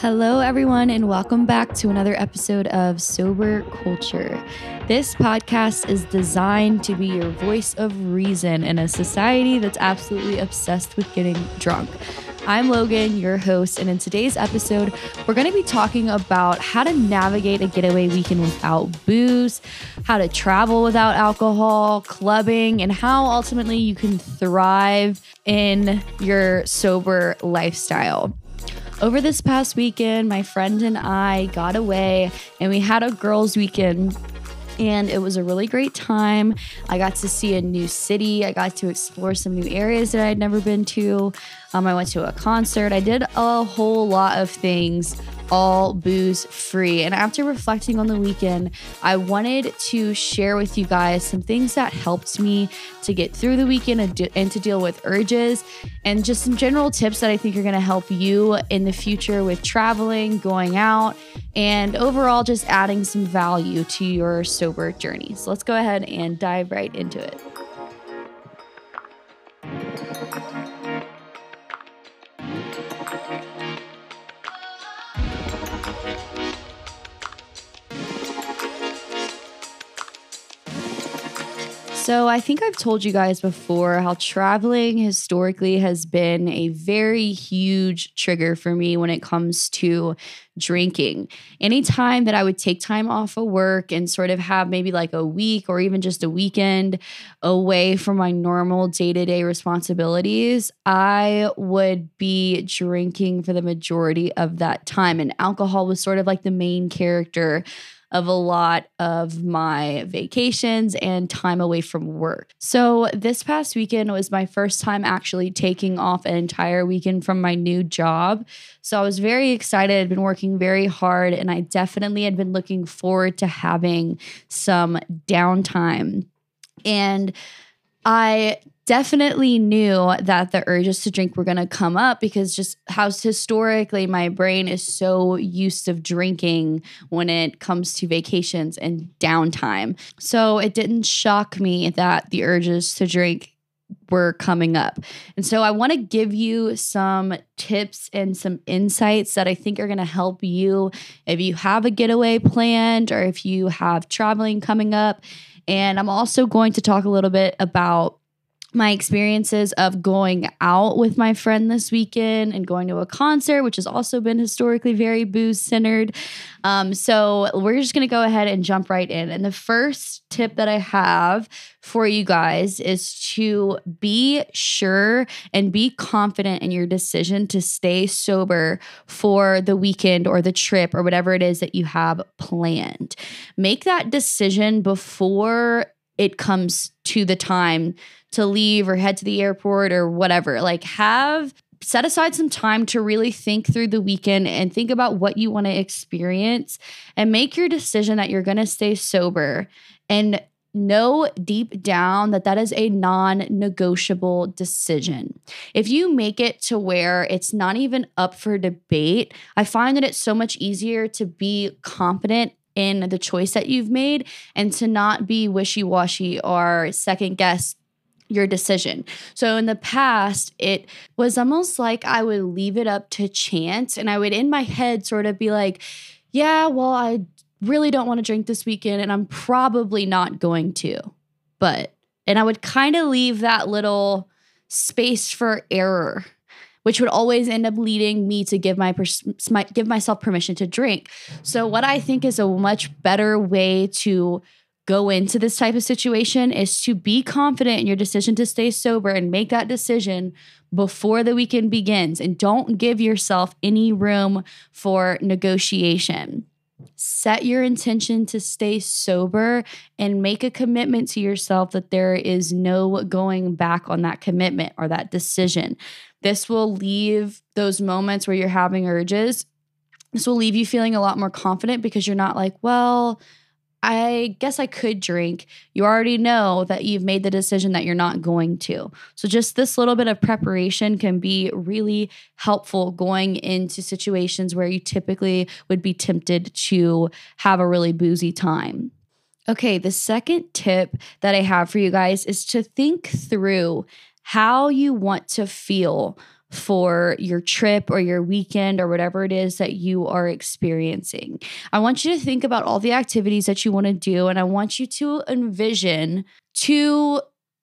Hello, everyone, and welcome back to another episode of Sober Culture. This podcast is designed to be your voice of reason in a society that's absolutely obsessed with getting drunk. I'm Logan, your host, and in today's episode, we're going to be talking about how to navigate a getaway weekend without booze, how to travel without alcohol, clubbing, and how ultimately you can thrive in your sober lifestyle. Over this past weekend, my friend and I got away and we had a girls' weekend and it was a really great time. I got to see a new city. I got to explore some new areas that I'd never been to. Um, I went to a concert. I did a whole lot of things all booze free. And after reflecting on the weekend, I wanted to share with you guys some things that helped me to get through the weekend and, de- and to deal with urges and just some general tips that I think are going to help you in the future with traveling, going out, and overall just adding some value to your sober journey. So let's go ahead and dive right into it. So, I think I've told you guys before how traveling historically has been a very huge trigger for me when it comes to drinking. Anytime that I would take time off of work and sort of have maybe like a week or even just a weekend away from my normal day to day responsibilities, I would be drinking for the majority of that time. And alcohol was sort of like the main character of a lot of my vacations and time away from work. So, this past weekend was my first time actually taking off an entire weekend from my new job. So, I was very excited. I'd been working very hard, and I definitely had been looking forward to having some downtime. And I definitely knew that the urges to drink were going to come up because just how historically my brain is so used to drinking when it comes to vacations and downtime. So it didn't shock me that the urges to drink were coming up. And so I want to give you some tips and some insights that I think are going to help you if you have a getaway planned or if you have traveling coming up. And I'm also going to talk a little bit about my experiences of going out with my friend this weekend and going to a concert, which has also been historically very booze centered. Um, so we're just going to go ahead and jump right in. And the first tip that I have for you guys is to be sure and be confident in your decision to stay sober for the weekend or the trip or whatever it is that you have planned. Make that decision before it comes to the time to leave or head to the airport or whatever. Like, have set aside some time to really think through the weekend and think about what you want to experience and make your decision that you're going to stay sober and know deep down that that is a non negotiable decision. If you make it to where it's not even up for debate, I find that it's so much easier to be confident in the choice that you've made and to not be wishy washy or second guess your decision. So in the past, it was almost like I would leave it up to chance and I would in my head sort of be like, yeah, well, I really don't want to drink this weekend and I'm probably not going to. But, and I would kind of leave that little space for error which would always end up leading me to give my, pers- my give myself permission to drink. So what I think is a much better way to go into this type of situation is to be confident in your decision to stay sober and make that decision before the weekend begins and don't give yourself any room for negotiation. Set your intention to stay sober and make a commitment to yourself that there is no going back on that commitment or that decision. This will leave those moments where you're having urges. This will leave you feeling a lot more confident because you're not like, well, I guess I could drink. You already know that you've made the decision that you're not going to. So, just this little bit of preparation can be really helpful going into situations where you typically would be tempted to have a really boozy time. Okay, the second tip that I have for you guys is to think through how you want to feel for your trip or your weekend or whatever it is that you are experiencing. I want you to think about all the activities that you want to do, and I want you to envision two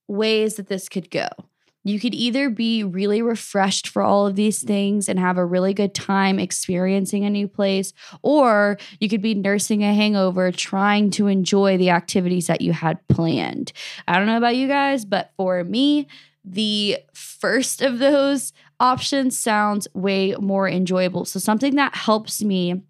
ways that this could go. You could either be really refreshed for all of these things and have a really good time experiencing a new place, or you could be nursing a hangover trying to enjoy the activities that you had planned. I don't know about you guys, but for me, the first of those options sounds way more enjoyable. So, something that helps me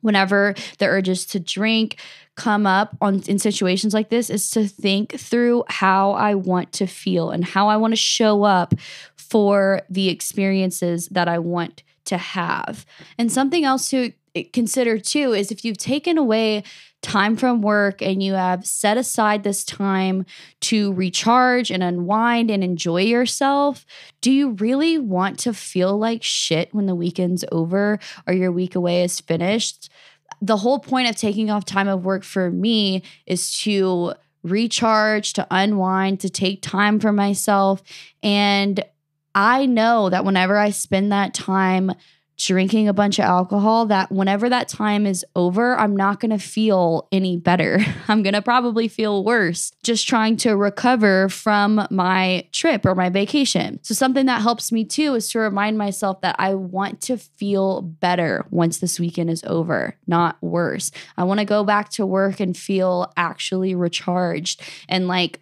whenever the urges to drink come up on in situations like this is to think through how I want to feel and how I want to show up for the experiences that I want to have. And something else to consider too is if you've taken away time from work and you have set aside this time to recharge and unwind and enjoy yourself, do you really want to feel like shit when the weekend's over or your week away is finished? The whole point of taking off time of work for me is to recharge, to unwind, to take time for myself. And I know that whenever I spend that time drinking a bunch of alcohol that whenever that time is over, I'm not going to feel any better. I'm going to probably feel worse just trying to recover from my trip or my vacation. So, something that helps me too is to remind myself that I want to feel better once this weekend is over, not worse. I want to go back to work and feel actually recharged and like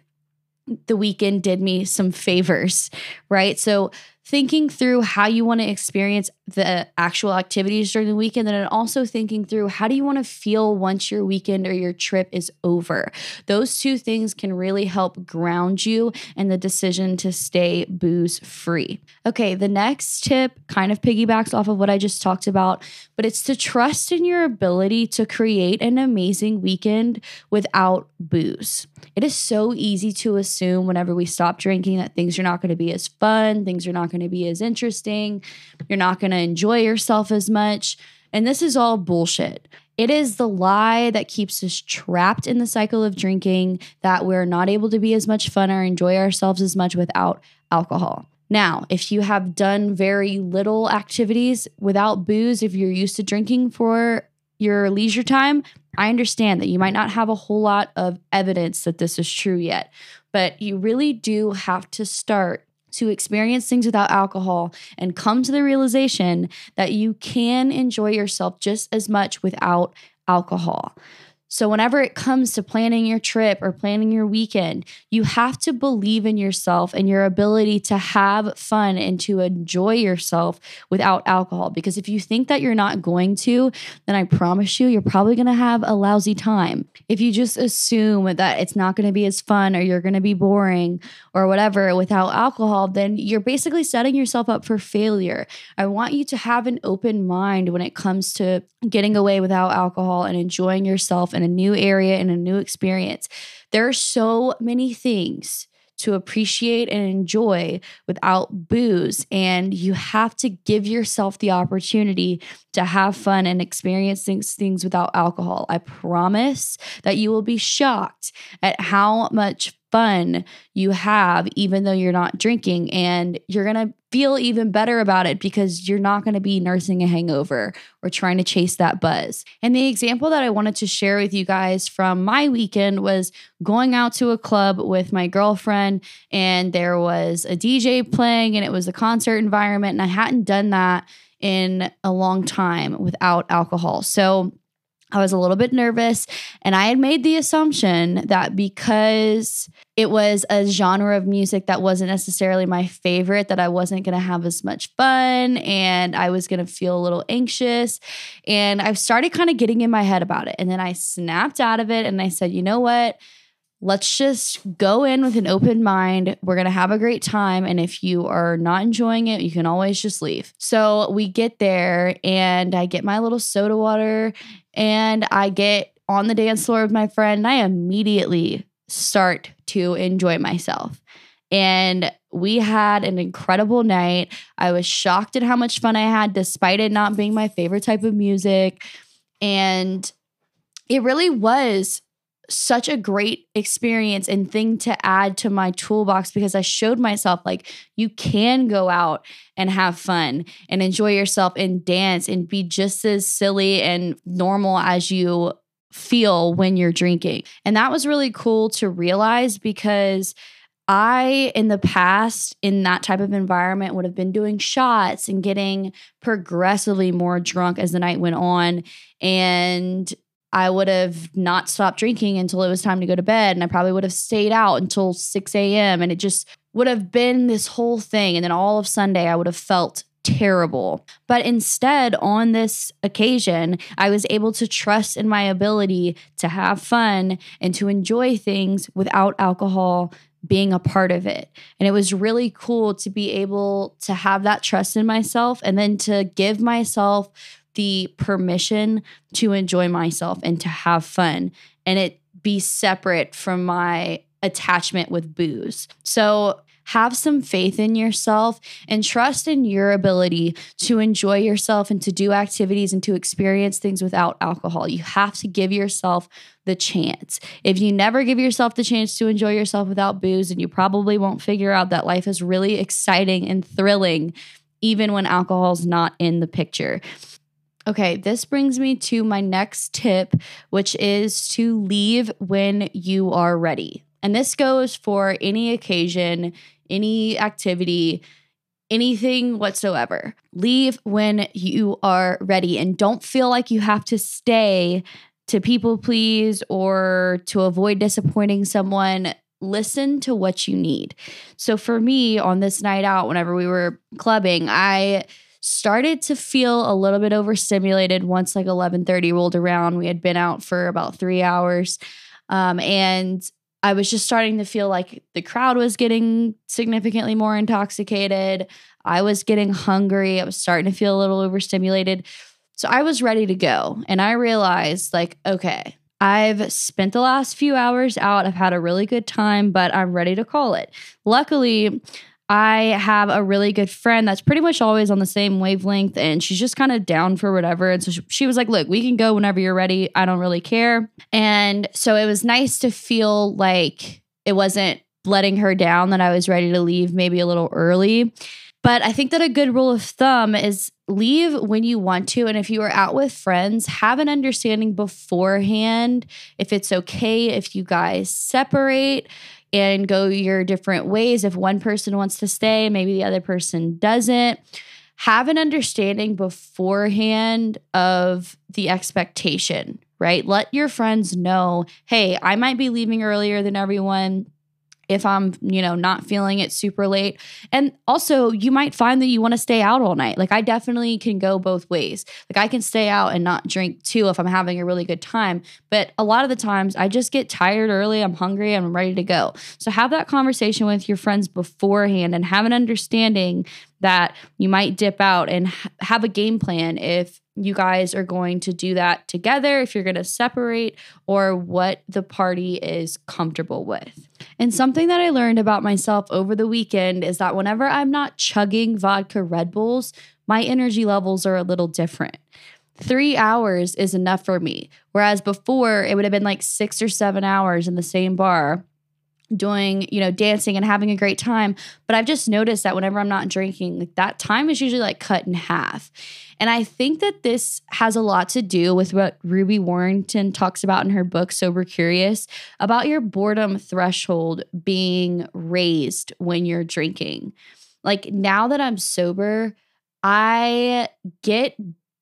the weekend did me some favors, right? So, thinking through how you want to experience the actual activities during the weekend and then also thinking through how do you want to feel once your weekend or your trip is over. Those two things can really help ground you in the decision to stay booze free. Okay, the next tip kind of piggybacks off of what I just talked about, but it's to trust in your ability to create an amazing weekend without booze. It is so easy to assume whenever we stop drinking that things are not going to be as fun, things are not going to be as interesting, you're not going to enjoy yourself as much. And this is all bullshit. It is the lie that keeps us trapped in the cycle of drinking that we're not able to be as much fun or enjoy ourselves as much without alcohol. Now, if you have done very little activities without booze, if you're used to drinking for your leisure time, I understand that you might not have a whole lot of evidence that this is true yet, but you really do have to start to experience things without alcohol and come to the realization that you can enjoy yourself just as much without alcohol. So, whenever it comes to planning your trip or planning your weekend, you have to believe in yourself and your ability to have fun and to enjoy yourself without alcohol. Because if you think that you're not going to, then I promise you, you're probably going to have a lousy time. If you just assume that it's not going to be as fun or you're going to be boring or whatever without alcohol, then you're basically setting yourself up for failure. I want you to have an open mind when it comes to getting away without alcohol and enjoying yourself and in a new area and a new experience. There are so many things to appreciate and enjoy without booze. And you have to give yourself the opportunity to have fun and experience things, things without alcohol. I promise that you will be shocked at how much fun you have, even though you're not drinking. And you're going to feel even better about it because you're not going to be nursing a hangover or trying to chase that buzz. And the example that I wanted to share with you guys from my weekend was going out to a club with my girlfriend, and there was a DJ playing, and it was a concert environment. And I hadn't done that in a long time without alcohol. So, I was a little bit nervous, and I had made the assumption that because it was a genre of music that wasn't necessarily my favorite, that I wasn't going to have as much fun and I was going to feel a little anxious. And I started kind of getting in my head about it. And then I snapped out of it and I said, you know what? Let's just go in with an open mind. We're going to have a great time. And if you are not enjoying it, you can always just leave. So we get there and I get my little soda water and I get on the dance floor with my friend and I immediately start to enjoy myself. And we had an incredible night. I was shocked at how much fun I had, despite it not being my favorite type of music. And it really was such a great experience and thing to add to my toolbox because I showed myself like you can go out and have fun and enjoy yourself and dance and be just as silly and normal as you feel when you're drinking. And that was really cool to realize because I, in the past, in that type of environment, would have been doing shots and getting progressively more drunk as the night went on. And I would have not stopped drinking until it was time to go to bed. And I probably would have stayed out until 6 a.m. And it just would have been this whole thing. And then all of Sunday, I would have felt terrible. But instead, on this occasion, I was able to trust in my ability to have fun and to enjoy things without alcohol being a part of it. And it was really cool to be able to have that trust in myself and then to give myself the permission to enjoy myself and to have fun and it be separate from my attachment with booze. So have some faith in yourself and trust in your ability to enjoy yourself and to do activities and to experience things without alcohol. You have to give yourself the chance. If you never give yourself the chance to enjoy yourself without booze, then you probably won't figure out that life is really exciting and thrilling, even when alcohol's not in the picture. Okay, this brings me to my next tip, which is to leave when you are ready. And this goes for any occasion, any activity, anything whatsoever. Leave when you are ready and don't feel like you have to stay to people please or to avoid disappointing someone. Listen to what you need. So for me on this night out, whenever we were clubbing, I started to feel a little bit overstimulated once like 11:30 rolled around. We had been out for about 3 hours. Um, and I was just starting to feel like the crowd was getting significantly more intoxicated. I was getting hungry. I was starting to feel a little overstimulated. So I was ready to go. And I realized, like, okay, I've spent the last few hours out. I've had a really good time, but I'm ready to call it. Luckily, I have a really good friend that's pretty much always on the same wavelength and she's just kind of down for whatever. And so she, she, was like, Look, we can go whenever you're ready. I don't really care. And so it was nice to feel like it wasn't letting her down, that I was ready to leave maybe a little early. But I think that a good rule of thumb is leave when you want to. And if you are out with friends, have an understanding beforehand if it's okay if you guys separate and go your different ways. If one person wants to stay, maybe the other person doesn't. Have an understanding beforehand of the expectation, right? Let your friends know, hey, I might be leaving earlier than everyone if I'm, you know, not feeling it super late. And also, you might find that you want to stay out all night. Like, I definitely can go both ways. Like, I can stay out and not drink too if I'm having a really good time. But a lot of the times, I just get tired early. I'm hungry. I'm ready to go. So, have that conversation with your friends beforehand and have an understanding that you might dip out and have a game plan if you guys are going to do that together, if you're going to separate, or what the party is comfortable with. And something that I learned about myself over the weekend is that whenever I'm not chugging vodka Red Bulls, my energy levels are a little different. Three hours is enough for me. Whereas before, it would have been like six or seven hours in the same bar doing, you know, dancing and having a great time. But I've just noticed that whenever I'm not drinking, like that time is usually like cut in half. And I think that this has a lot to do with what Ruby Warrington talks about in her book, Sober Curious, about your boredom threshold being raised when you're drinking. Like now that I'm sober, I get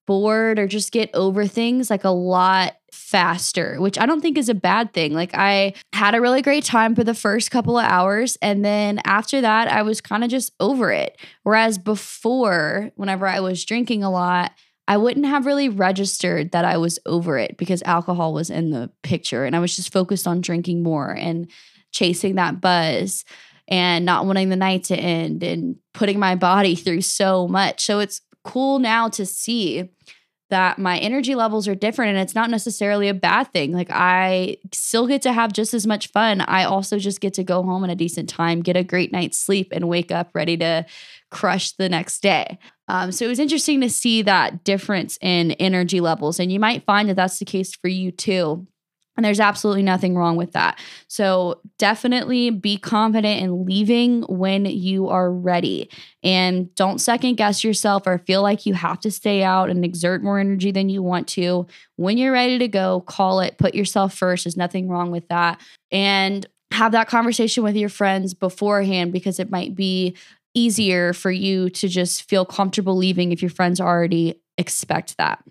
bored or just get over things like a lot faster, which I don't think is a bad thing. Like I had a really great time for the first couple of hours and then after that I was kind of just over it. Whereas before, whenever I was drinking a lot, I wouldn't have really registered that I was over it because alcohol was in the picture and I was just focused on drinking more and chasing that buzz and not wanting the night to end and putting my body through so much. So it's cool now to see that my energy levels are different and it's not necessarily a bad thing. Like I still get to have just as much fun. I also just get to go home in a decent time, get a great night's sleep, and wake up ready to crush the next day. Um, so it was interesting to see that difference in energy levels. And you might find that that's the case for you too. And there's absolutely nothing wrong with that. So definitely be confident in leaving when you are ready. And don't second guess yourself or feel like you have to stay out and exert more energy than you want to. When you're ready to go, call it, put yourself first. There's nothing wrong with that. And have that conversation with your friends beforehand because it might be easier for you to just feel comfortable leaving if your friends already expect that.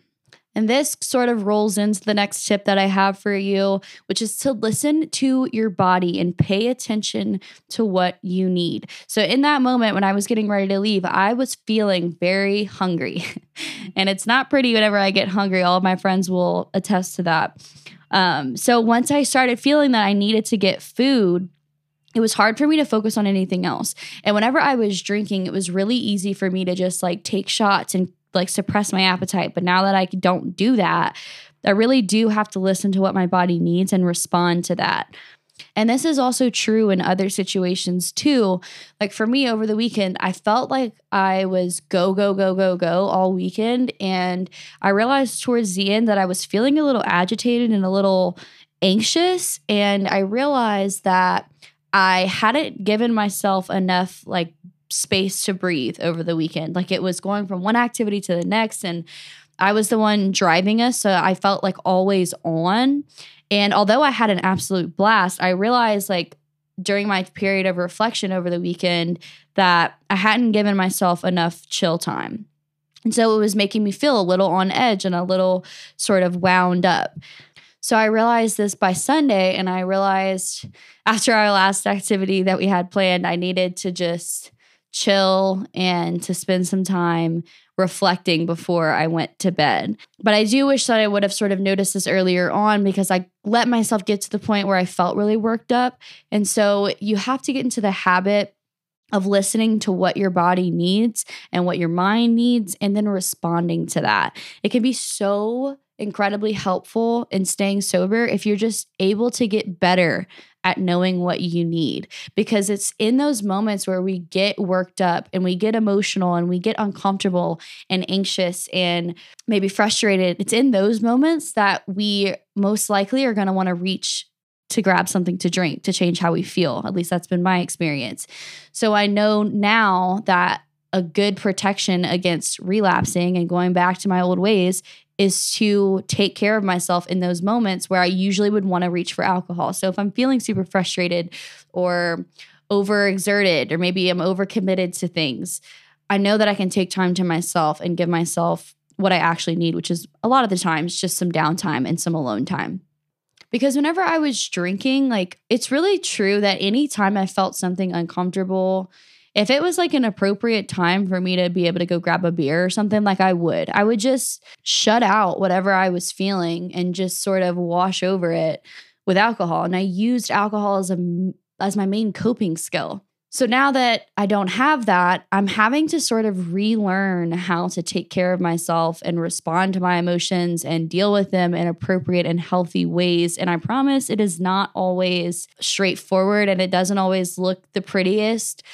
And this sort of rolls into the next tip that I have for you, which is to listen to your body and pay attention to what you need. So, in that moment when I was getting ready to leave, I was feeling very hungry. and it's not pretty whenever I get hungry. All of my friends will attest to that. Um, so, once I started feeling that I needed to get food, it was hard for me to focus on anything else. And whenever I was drinking, it was really easy for me to just like take shots and like suppress my appetite. But now that I don't do that, I really do have to listen to what my body needs and respond to that. And this is also true in other situations too. Like for me over the weekend, I felt like I was go, go, go, go, go all weekend. And I realized towards the end that I was feeling a little agitated and a little anxious. And I realized that I hadn't given myself enough like space to breathe over the weekend. Like it was going from one activity to the next. And I was the one driving us. So I felt like always on. And although I had an absolute blast, I realized like during my period of reflection over the weekend that I hadn't given myself enough chill time. And so it was making me feel a little on edge and a little sort of wound up. So I realized this by Sunday, and I realized after our last activity that we had planned, I needed to just chill and to spend some time reflecting before I went to bed. But I do wish that I would have sort of noticed this earlier on because I let myself get to the point where I felt really worked up. And so you have to get into the habit of listening to what your body needs and what your mind needs and then responding to that. It can be so incredibly helpful in staying sober if you're just able to get better at knowing what you need because it's in those moments where we get worked up and we get emotional and we get uncomfortable and anxious and maybe frustrated. It's in those moments that we most likely are going to want to reach to grab something to drink to change how we feel. At least that's been my experience. So I know now that a good protection against relapsing and going back to my old ways is to take care of myself in those moments where I usually would want to reach for alcohol. So if I'm feeling super frustrated or overexerted, or maybe I'm overcommitted to things, I know that I can take time to myself and give myself what I actually need, which is a lot of the times just some downtime and some alone time. Because whenever I was drinking, like it's really true that anytime I felt something uncomfortable, if it was like an appropriate time for me to be able to go grab a beer or something, like I would. I would just shut out whatever I was feeling and just sort of wash over it with alcohol. And I used alcohol as a as my main coping skill. So now that I don't have that, I'm having to sort of relearn how to take care of myself and respond to my emotions and deal with them in appropriate and healthy ways. And I promise it is not always straightforward and it doesn't always look the prettiest.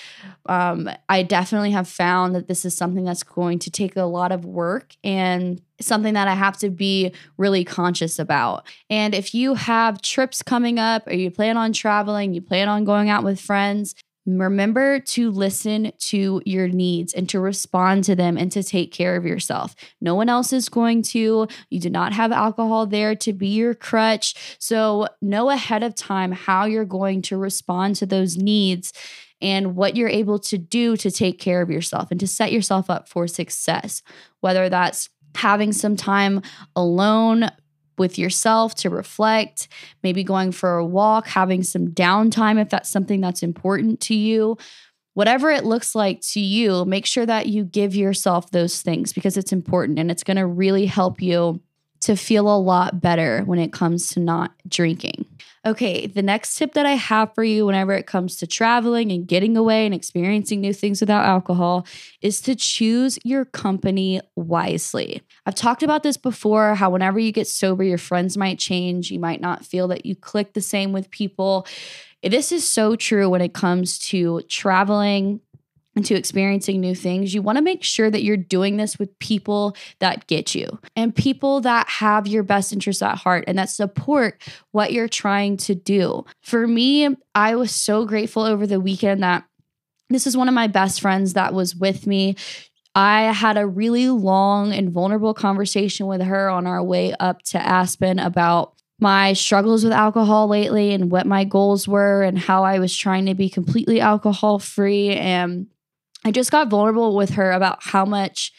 Um, I definitely have found that this is something that's going to take a lot of work and something that I have to be really conscious about. And if you have trips coming up or you plan on traveling, you plan on going out with friends, Remember to listen to your needs and to respond to them and to take care of yourself. No one else is going to. You do not have alcohol there to be your crutch. So, know ahead of time how you're going to respond to those needs and what you're able to do to take care of yourself and to set yourself up for success, whether that's having some time alone with yourself to reflect, maybe going for a walk, having some downtime if that's something that's important to you. Whatever it looks like to you, make sure that you give yourself those things because it's important and it's going to really help you to feel a lot better when it comes to not drinking. Okay, the next tip that I have for you whenever it comes to traveling and getting away and experiencing new things without alcohol is to choose your company wisely. I've talked about this before how whenever you get sober, your friends might change. You might not feel that you click the same with people. This is so true when it comes to traveling into experiencing new things, you want to make sure that you're doing this with people that get you and people that have your best interests at heart and that support what you're trying to do. For me, I was so grateful over the weekend that this is one of my best friends that was with me. I had a really long and vulnerable conversation with her on our way up to Aspen about my struggles with alcohol lately and what my goals were and how I was trying to be completely alcohol free. And I just got vulnerable with her about how much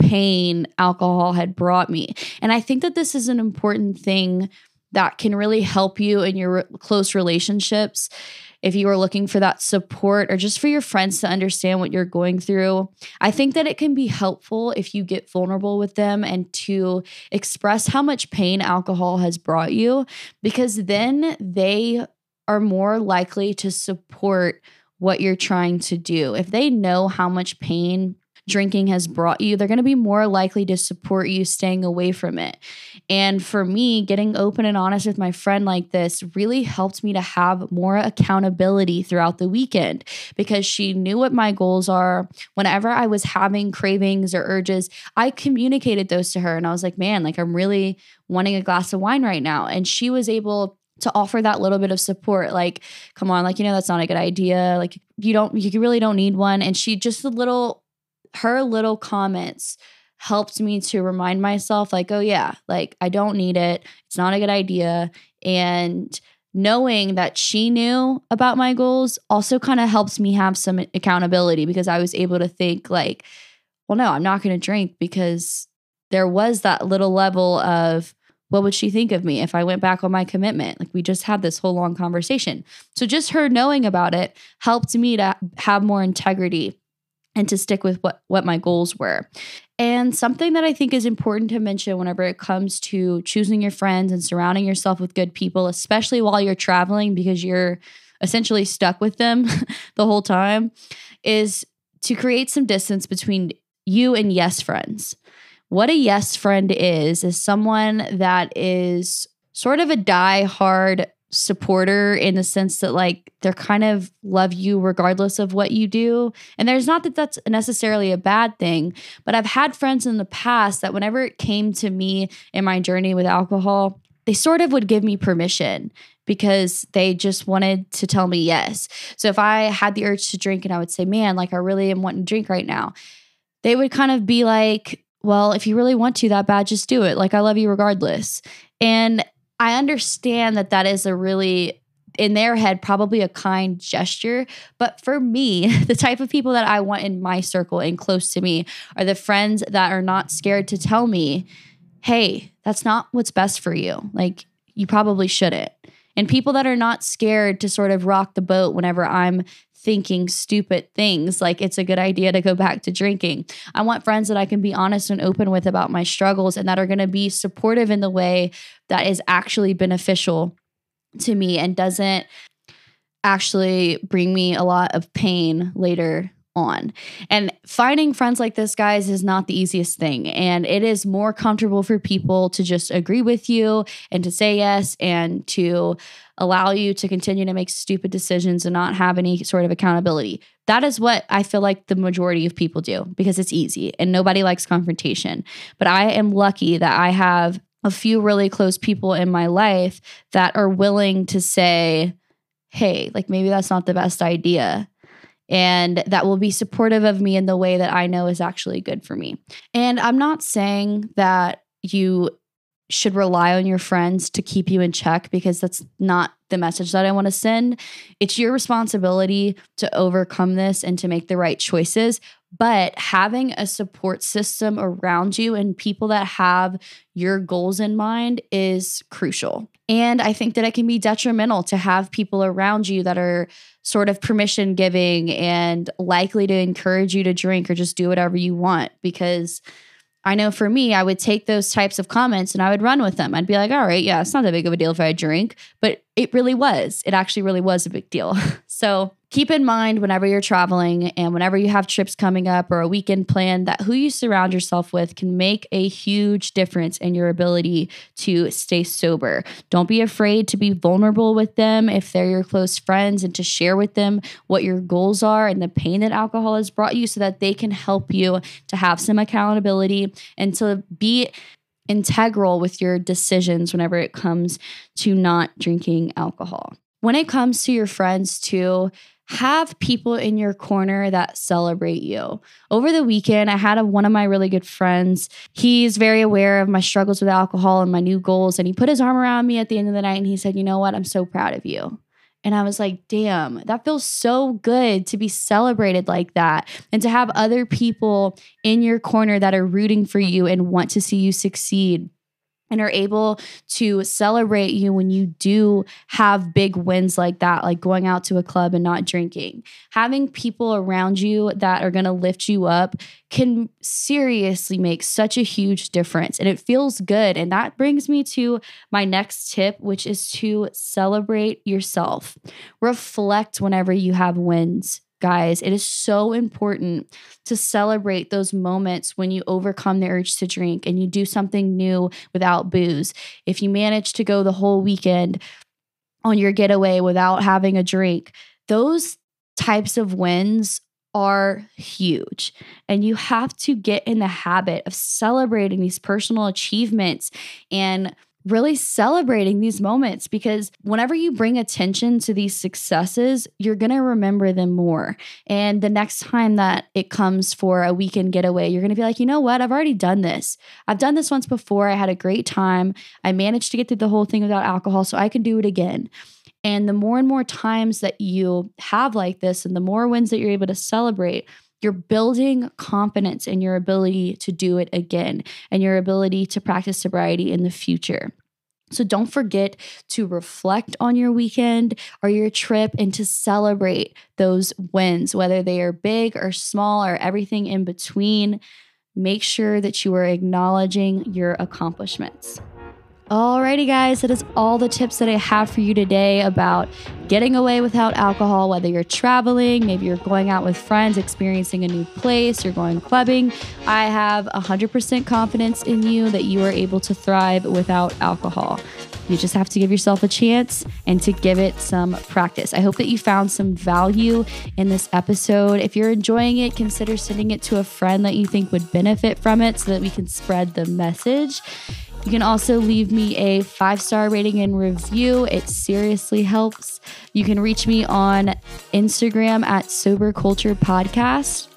pain alcohol had brought me. And I think that this is an important thing that can really help you in your close relationships if you are looking for that support or just for your friends to understand what you're going through. I think that it can be helpful if you get vulnerable with them and to express how much pain alcohol has brought you, because then they are more likely to support what you're trying to do. If they know how much pain drinking has brought you, they're going to be more likely to support you staying away from it. And for me, getting open and honest with my friend like this really helped me to have more accountability throughout the weekend because she knew what my goals are. Whenever I was having cravings or urges, I communicated those to her and I was like, man, like I'm really wanting a glass of wine right now. And she was able to offer that little bit of support like come on like you know that's not a good idea. Like you don't you really don't need one. And she just a little her little comments helped me to remind myself like oh yeah like i don't need it. It's not a good idea. And knowing that she knew about my goals also kind of helps me have some accountability because i was able to think like well no i'm not going to drink because there was that little level of what would she think of me if I went back on my commitment? Like we just had this whole long conversation. So just her knowing about it helped me to have more integrity and to stick with what what my goals were. And something that I think is important to mention whenever it comes to choosing your friends and surrounding yourself with good people, especially while you're traveling because you're essentially stuck with them the whole time, is to create some distance between you and yes friends. What a yes friend is, is someone that is sort of a die hard supporter in the sense that like they're kind of love you regardless of what you do. And there's not that that's necessarily a bad thing but i've had friends in the past that whenever it came to me in my journey with alcohol they sort of would give me permission because they just wanted to tell me yes. So if i had the urge to drink and i would say man like i really am wanting to drink right now they would kind of be like well, if you really want to that bad, just do it. Like, I love you regardless. And I understand that that is a really, in their head, probably a kind gesture. But for me, the type of people that I want in my circle and close to me are the friends that are not scared to tell me, hey, that's not what's best for you. Like, you probably shouldn't. And people that are not scared to sort of rock the boat whenever I'm thinking stupid things like it's a good idea to go back to drinking. I want friends that I can be honest and open with about my struggles and that are going to be supportive in the way that is actually beneficial to me and doesn't actually bring me a lot of pain later on. And finding friends like this, guys, is not the easiest thing. And it is more comfortable for people to just agree with you and to say yes and to allow you to continue to make stupid decisions and not have any sort of accountability. That is what I feel like the majority of people do because it's easy and nobody likes confrontation. But I am lucky that I have a few really close people in my life that are willing to say, hey, like maybe that's not the best idea and that will be supportive of me in the way that I know is actually good for me. And I'm not saying that you should rely on your friends to keep you in check because that's not the message that I want to send. It's your responsibility to overcome this and to make the right choices. But having a support system around you and people that have your goals in mind is crucial. And I think that it can be detrimental to have people around you that are sort of permission giving and likely to encourage you to drink or just do whatever you want because I know for me, I would take those types of comments and I would run with them. I'd be like, all right, yeah, it's not that big of a deal if I drink, but it really was. It actually really was a big deal. so keep in mind whenever you're traveling and whenever you have trips coming up or a weekend plan that who you surround yourself with can make a huge difference in your ability to stay sober. Don't be afraid to be vulnerable with them if they're your close friends and to share with them what your goals are and the pain that alcohol has brought you so that they can help you to have some accountability and to be integral with your decisions whenever it comes to not drinking alcohol. When it comes to your friends, too, have people in your corner that celebrate you. Over the weekend, I had a, one of my really good friends. He's very aware of my struggles with alcohol and my new goals. And he put his arm around me at the end of the night and he said, You know what? I'm so proud of you. And I was like, damn, that feels so good to be celebrated like that and to have other people in your corner that are rooting for you and want to see you succeed and are able to celebrate you when you do have big wins like that, like going out to a club and not drinking. Having people around you that are going to lift you up can seriously make such a huge difference and it feels good. And that brings me to my next tip, which is to celebrate yourself. Reflect whenever you have wins guys. It is so important to celebrate those moments when you overcome the urge to drink and you do something new without booze. If you manage to go the whole weekend on your getaway without having a drink, those types of wins are huge. And you have to get in the habit of celebrating these personal achievements and really celebrating these moments because whenever you bring attention to these successes, you're going to remember them more. And the next time that it comes for a weekend getaway, you're going to be like, you know what? I've already done this. I've done this once before. I had a great time. I managed to get through the whole thing without alcohol, so I can do it again. And the more and more times that you have like this, and the more wins that you're able to celebrate, you're building confidence in your ability to do it again and your ability to practice sobriety in the future. So don't forget to reflect on your weekend or your trip and to celebrate those wins, whether they are big or small or everything in between. Make sure that you are acknowledging your accomplishments. Alrighty, guys, that is all the tips that I have for you today about getting away without alcohol, whether you're traveling, maybe you're going out with friends, experiencing a new place, you're going clubbing. I have 100% confidence in you that you are able to thrive without alcohol. You just have to give yourself a chance and to give it some practice. I hope that you found some value in this episode. If you're enjoying it, consider sending it to a friend that you think would benefit from it so that we can spread the message. You can also leave me a five star rating and review. It seriously helps. You can reach me on Instagram at Sober Culture Podcast.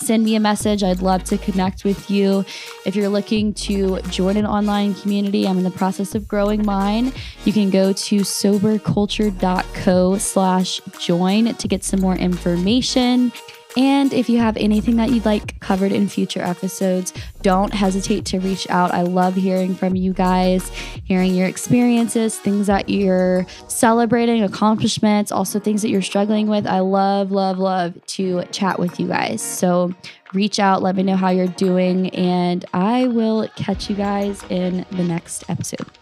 Send me a message. I'd love to connect with you. If you're looking to join an online community, I'm in the process of growing mine. You can go to soberculture.co slash join to get some more information. And if you have anything that you'd like covered in future episodes, don't hesitate to reach out. I love hearing from you guys, hearing your experiences, things that you're celebrating, accomplishments, also things that you're struggling with. I love, love, love to chat with you guys. So reach out, let me know how you're doing, and I will catch you guys in the next episode.